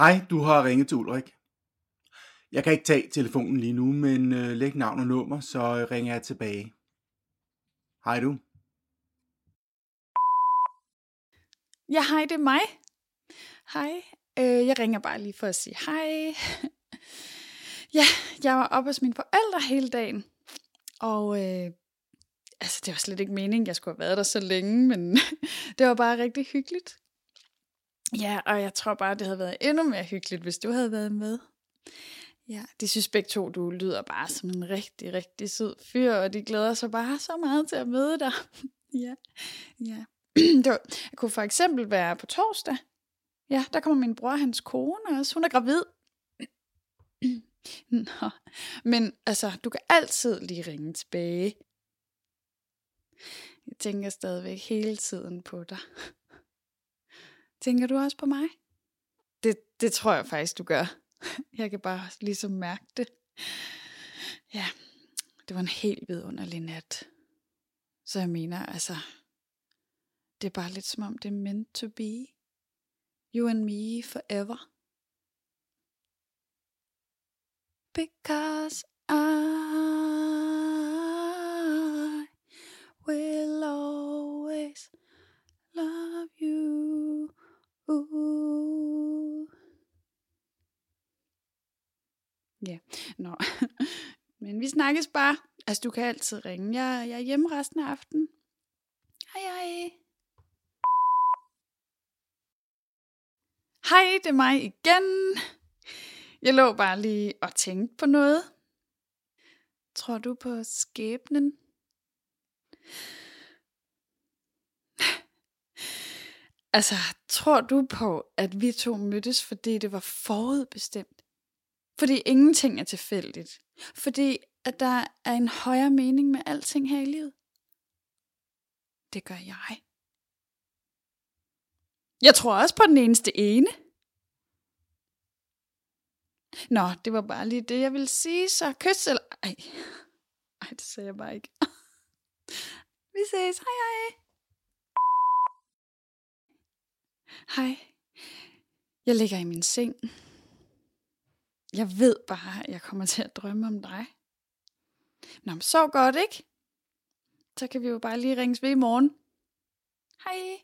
Hej, du har ringet til Ulrik. Jeg kan ikke tage telefonen lige nu, men øh, læg navn og nummer, så øh, ringer jeg tilbage. Hej du. Ja, hej, det er mig. Hej. Øh, jeg ringer bare lige for at sige hej. ja, jeg var oppe hos mine forældre hele dagen. Og øh, altså, det var slet ikke meningen, jeg skulle have været der så længe, men det var bare rigtig hyggeligt. Ja, og jeg tror bare, det havde været endnu mere hyggeligt, hvis du havde været med. Ja, de synes begge to, du lyder bare som en rigtig, rigtig sød fyr, og de glæder sig bare så meget til at møde dig. ja, ja. det kunne for eksempel være på torsdag. Ja, der kommer min bror og hans kone også. Hun er gravid. Nå. Men altså, du kan altid lige ringe tilbage. Jeg tænker stadigvæk hele tiden på dig. Tænker du også på mig? Det, det tror jeg faktisk, du gør. Jeg kan bare ligesom mærke det. Ja, det var en helt vidunderlig nat. Så jeg mener, altså, det er bare lidt som om det er meant to be. You and me forever. Because I Ja, nå. Men vi snakkes bare. Altså, du kan altid ringe. Jeg, jeg er hjemme resten af aftenen. Hej, hej. Hej, det er mig igen. Jeg lå bare lige og tænkte på noget. Tror du på skæbnen? Altså, tror du på, at vi to mødtes, fordi det var forudbestemt? Fordi ingenting er tilfældigt. Fordi at der er en højere mening med alting her i livet. Det gør jeg. Jeg tror også på den eneste ene. Nå, det var bare lige det, jeg ville sige, så kys eller... Ej, Ej det sagde jeg bare ikke. Vi ses, hej hej. Hej. Jeg ligger i min seng. Jeg ved bare, at jeg kommer til at drømme om dig. Nå, men så godt, ikke? Så kan vi jo bare lige ringes ved i morgen. Hej.